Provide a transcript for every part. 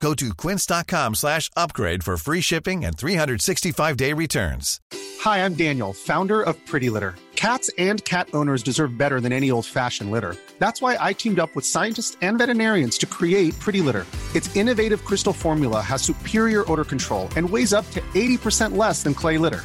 Go to quince.com slash upgrade for free shipping and 365-day returns. Hi, I'm Daniel, founder of Pretty Litter. Cats and cat owners deserve better than any old-fashioned litter. That's why I teamed up with scientists and veterinarians to create Pretty Litter. Its innovative crystal formula has superior odor control and weighs up to 80% less than clay litter.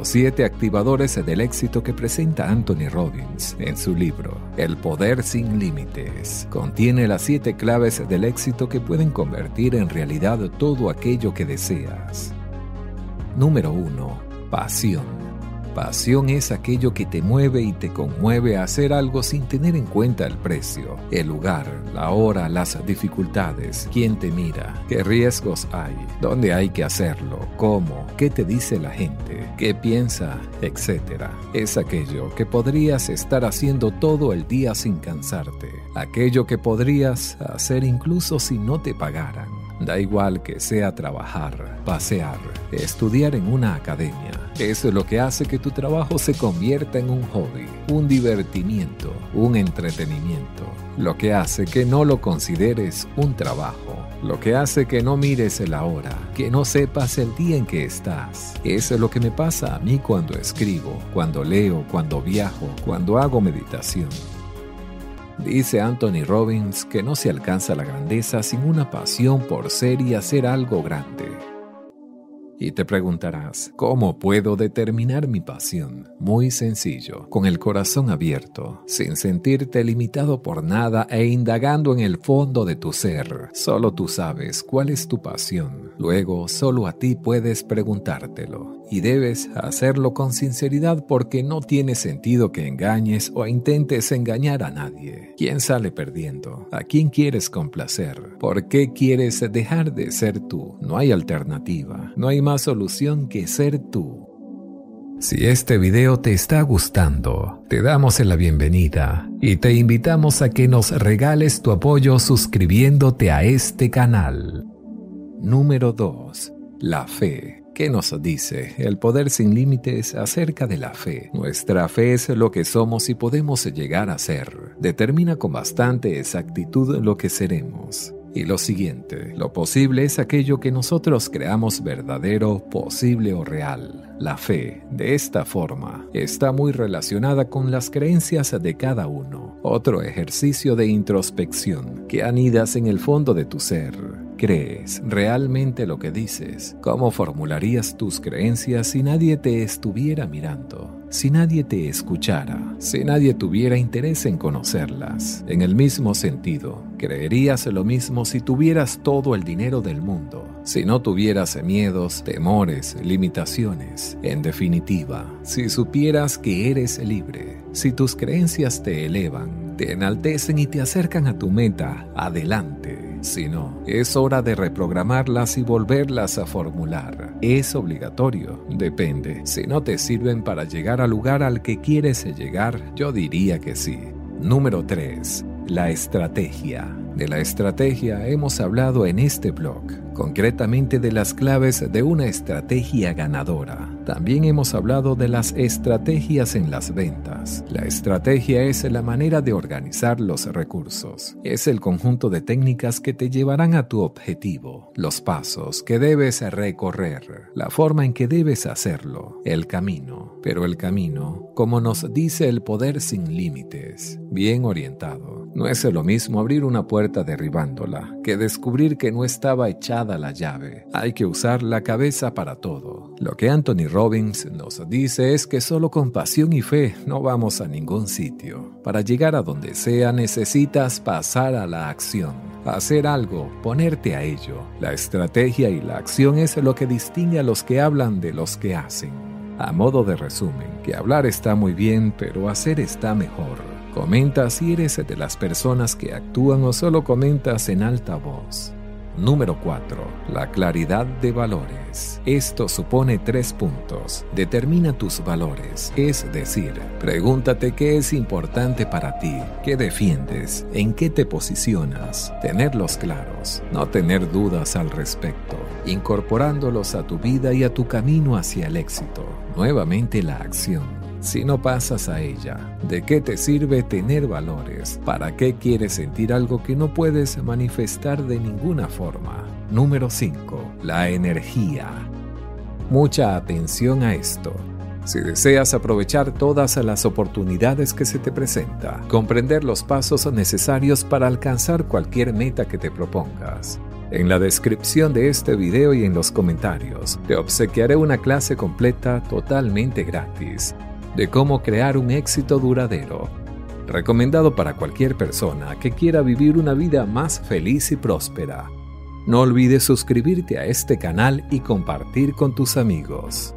Los siete activadores del éxito que presenta Anthony Robbins en su libro El Poder sin Límites contiene las siete claves del éxito que pueden convertir en realidad todo aquello que deseas. Número 1. Pasión. Pasión es aquello que te mueve y te conmueve a hacer algo sin tener en cuenta el precio, el lugar, la hora, las dificultades, quién te mira, qué riesgos hay, dónde hay que hacerlo, cómo, qué te dice la gente, qué piensa, etc. Es aquello que podrías estar haciendo todo el día sin cansarte, aquello que podrías hacer incluso si no te pagaran. Da igual que sea trabajar, pasear, estudiar en una academia. Eso es lo que hace que tu trabajo se convierta en un hobby, un divertimiento, un entretenimiento. Lo que hace que no lo consideres un trabajo. Lo que hace que no mires la hora, que no sepas el día en que estás. Eso es lo que me pasa a mí cuando escribo, cuando leo, cuando viajo, cuando hago meditación. Dice Anthony Robbins que no se alcanza la grandeza sin una pasión por ser y hacer algo grande. Y te preguntarás, ¿cómo puedo determinar mi pasión? Muy sencillo, con el corazón abierto, sin sentirte limitado por nada e indagando en el fondo de tu ser. Solo tú sabes cuál es tu pasión. Luego, solo a ti puedes preguntártelo. Y debes hacerlo con sinceridad porque no tiene sentido que engañes o intentes engañar a nadie. ¿Quién sale perdiendo? ¿A quién quieres complacer? ¿Por qué quieres dejar de ser tú? No hay alternativa. No hay más solución que ser tú. Si este video te está gustando, te damos la bienvenida y te invitamos a que nos regales tu apoyo suscribiéndote a este canal. Número 2. La fe. ¿Qué nos dice el poder sin límites acerca de la fe? Nuestra fe es lo que somos y podemos llegar a ser. Determina con bastante exactitud lo que seremos. Y lo siguiente, lo posible es aquello que nosotros creamos verdadero, posible o real. La fe, de esta forma, está muy relacionada con las creencias de cada uno. Otro ejercicio de introspección que anidas en el fondo de tu ser. ¿Crees realmente lo que dices? ¿Cómo formularías tus creencias si nadie te estuviera mirando? Si nadie te escuchara, si nadie tuviera interés en conocerlas. En el mismo sentido, creerías lo mismo si tuvieras todo el dinero del mundo, si no tuvieras miedos, temores, limitaciones. En definitiva, si supieras que eres libre, si tus creencias te elevan, te enaltecen y te acercan a tu meta, adelante. Si no, es hora de reprogramarlas y volverlas a formular. Es obligatorio, depende. Si no te sirven para llegar al lugar al que quieres llegar, yo diría que sí. Número 3. La estrategia. De la estrategia hemos hablado en este blog, concretamente de las claves de una estrategia ganadora También hemos hablado de las estrategias en las ventas. La estrategia es la manera de organizar los recursos. Es el conjunto de técnicas que te llevarán a tu objetivo, los pasos que debes recorrer, la forma en que debes hacerlo, el camino. Pero el camino, como nos dice el poder sin límites, bien orientado, no es lo mismo abrir una puerta derribándola que descubrir que no estaba echada la llave. Hay que usar la cabeza para todo. Lo que Anthony Robbins nos dice es que solo con pasión y fe no vamos a ningún sitio. Para llegar a donde sea necesitas pasar a la acción. Hacer algo, ponerte a ello. La estrategia y la acción es lo que distingue a los que hablan de los que hacen. A modo de resumen, que hablar está muy bien, pero hacer está mejor. Comenta si eres de las personas que actúan o solo comentas en alta voz. Número 4. La claridad de valores. Esto supone tres puntos. Determina tus valores, es decir, pregúntate qué es importante para ti, qué defiendes, en qué te posicionas, tenerlos claros, no tener dudas al respecto, incorporándolos a tu vida y a tu camino hacia el éxito. Nuevamente la acción si no pasas a ella? ¿De qué te sirve tener valores? ¿Para qué quieres sentir algo que no puedes manifestar de ninguna forma? Número 5. La energía. Mucha atención a esto. Si deseas aprovechar todas las oportunidades que se te presenta, comprender los pasos necesarios para alcanzar cualquier meta que te propongas, en la descripción de este video y en los comentarios te obsequiaré una clase completa totalmente gratis de cómo crear un éxito duradero, recomendado para cualquier persona que quiera vivir una vida más feliz y próspera. No olvides suscribirte a este canal y compartir con tus amigos.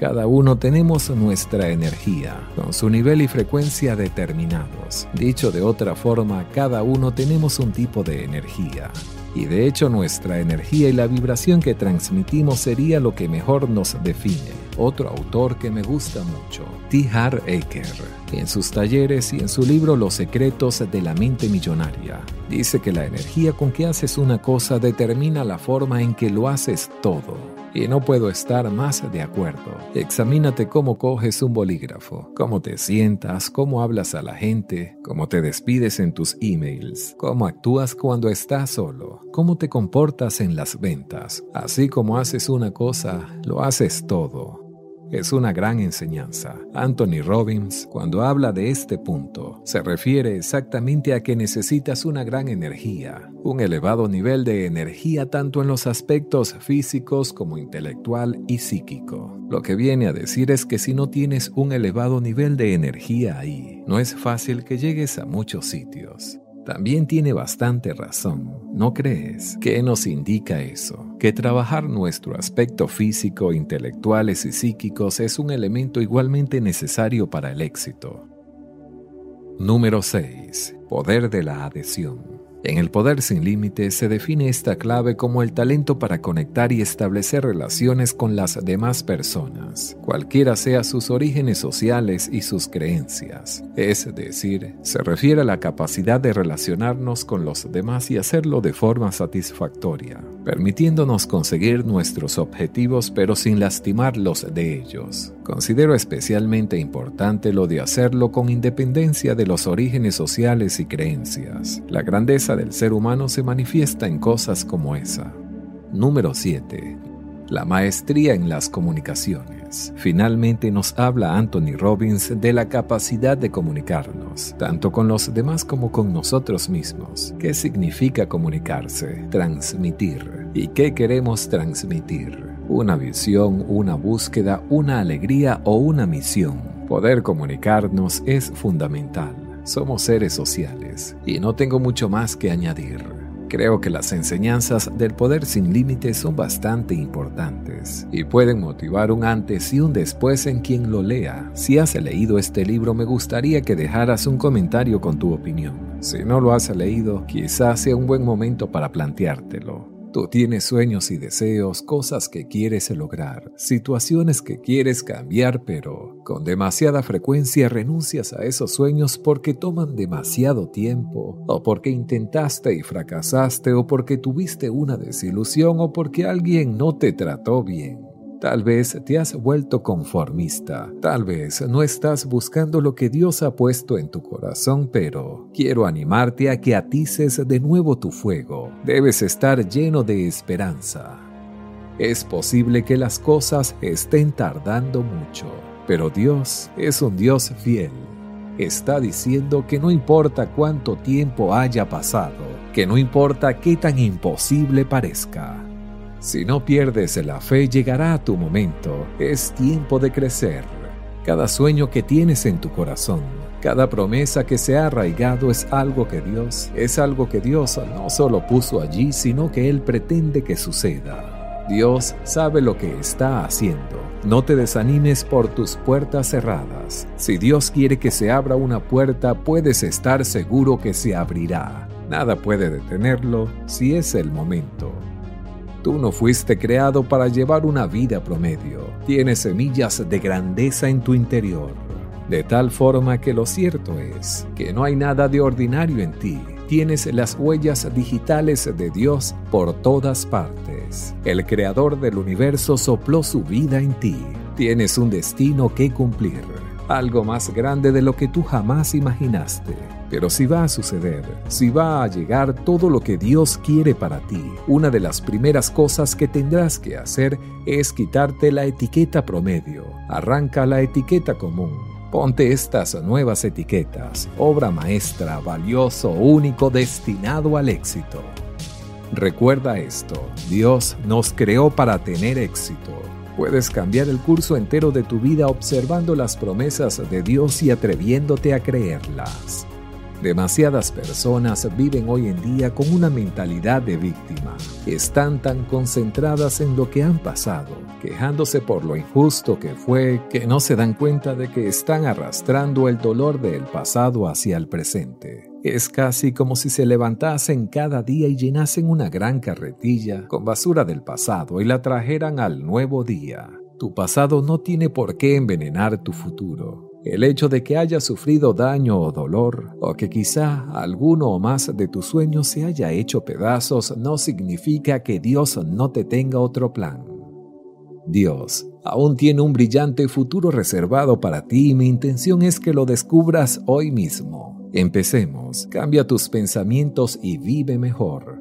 Cada uno tenemos nuestra energía, con su nivel y frecuencia determinados. Dicho de otra forma, cada uno tenemos un tipo de energía. Y de hecho nuestra energía y la vibración que transmitimos sería lo que mejor nos define. Otro autor que me gusta mucho, T. Harv Eker, en sus talleres y en su libro Los secretos de la mente millonaria, dice que la energía con que haces una cosa determina la forma en que lo haces todo. Y no puedo estar más de acuerdo. Examínate cómo coges un bolígrafo, cómo te sientas, cómo hablas a la gente, cómo te despides en tus emails, cómo actúas cuando estás solo, cómo te comportas en las ventas. Así como haces una cosa, lo haces todo. Es una gran enseñanza. Anthony Robbins, cuando habla de este punto, se refiere exactamente a que necesitas una gran energía, un elevado nivel de energía tanto en los aspectos físicos como intelectual y psíquico. Lo que viene a decir es que si no tienes un elevado nivel de energía ahí, no es fácil que llegues a muchos sitios. También tiene bastante razón, ¿no crees? ¿Qué nos indica eso? Que trabajar nuestro aspecto físico, intelectuales y psíquicos es un elemento igualmente necesario para el éxito. Número 6. Poder de la adhesión. En el poder sin límites se define esta clave como el talento para conectar y establecer relaciones con las demás personas, cualquiera sea sus orígenes sociales y sus creencias. Es decir, se refiere a la capacidad de relacionarnos con los demás y hacerlo de forma satisfactoria, permitiéndonos conseguir nuestros objetivos pero sin lastimar los de ellos. Considero especialmente importante lo de hacerlo con independencia de los orígenes sociales y creencias. La grandeza del ser humano se manifiesta en cosas como esa. Número 7. La maestría en las comunicaciones. Finalmente nos habla Anthony Robbins de la capacidad de comunicarnos, tanto con los demás como con nosotros mismos. ¿Qué significa comunicarse? Transmitir. ¿Y qué queremos transmitir? Una visión, una búsqueda, una alegría o una misión. Poder comunicarnos es fundamental. Somos seres sociales y no tengo mucho más que añadir. Creo que las enseñanzas del poder sin límites son bastante importantes y pueden motivar un antes y un después en quien lo lea. Si has leído este libro me gustaría que dejaras un comentario con tu opinión. Si no lo has leído, quizás sea un buen momento para planteártelo. Tú tienes sueños y deseos, cosas que quieres lograr, situaciones que quieres cambiar, pero con demasiada frecuencia renuncias a esos sueños porque toman demasiado tiempo, o porque intentaste y fracasaste, o porque tuviste una desilusión, o porque alguien no te trató bien. Tal vez te has vuelto conformista, tal vez no estás buscando lo que Dios ha puesto en tu corazón, pero quiero animarte a que atices de nuevo tu fuego. Debes estar lleno de esperanza. Es posible que las cosas estén tardando mucho, pero Dios es un Dios fiel. Está diciendo que no importa cuánto tiempo haya pasado, que no importa qué tan imposible parezca, si no pierdes la fe, llegará tu momento. Es tiempo de crecer. Cada sueño que tienes en tu corazón, cada promesa que se ha arraigado es algo que Dios, es algo que Dios no solo puso allí, sino que Él pretende que suceda. Dios sabe lo que está haciendo. No te desanimes por tus puertas cerradas. Si Dios quiere que se abra una puerta, puedes estar seguro que se abrirá. Nada puede detenerlo si es el momento. Tú no fuiste creado para llevar una vida promedio. Tienes semillas de grandeza en tu interior. De tal forma que lo cierto es que no hay nada de ordinario en ti. Tienes las huellas digitales de Dios por todas partes. El creador del universo sopló su vida en ti. Tienes un destino que cumplir. Algo más grande de lo que tú jamás imaginaste. Pero si va a suceder, si va a llegar todo lo que Dios quiere para ti, una de las primeras cosas que tendrás que hacer es quitarte la etiqueta promedio. Arranca la etiqueta común. Ponte estas nuevas etiquetas, obra maestra, valioso, único, destinado al éxito. Recuerda esto, Dios nos creó para tener éxito. Puedes cambiar el curso entero de tu vida observando las promesas de Dios y atreviéndote a creerlas. Demasiadas personas viven hoy en día con una mentalidad de víctima. Están tan concentradas en lo que han pasado, quejándose por lo injusto que fue, que no se dan cuenta de que están arrastrando el dolor del pasado hacia el presente. Es casi como si se levantasen cada día y llenasen una gran carretilla con basura del pasado y la trajeran al nuevo día. Tu pasado no tiene por qué envenenar tu futuro. El hecho de que hayas sufrido daño o dolor, o que quizá alguno o más de tus sueños se haya hecho pedazos, no significa que Dios no te tenga otro plan. Dios aún tiene un brillante futuro reservado para ti y mi intención es que lo descubras hoy mismo. Empecemos, cambia tus pensamientos y vive mejor.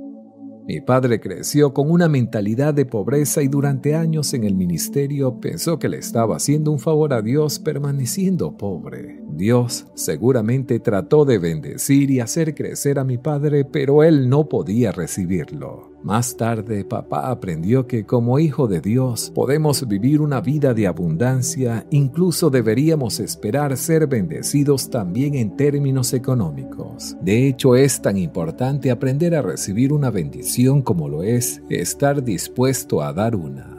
Mi padre creció con una mentalidad de pobreza y durante años en el ministerio pensó que le estaba haciendo un favor a Dios permaneciendo pobre. Dios seguramente trató de bendecir y hacer crecer a mi padre, pero él no podía recibirlo. Más tarde, papá aprendió que como hijo de Dios podemos vivir una vida de abundancia, incluso deberíamos esperar ser bendecidos también en términos económicos. De hecho, es tan importante aprender a recibir una bendición como lo es estar dispuesto a dar una.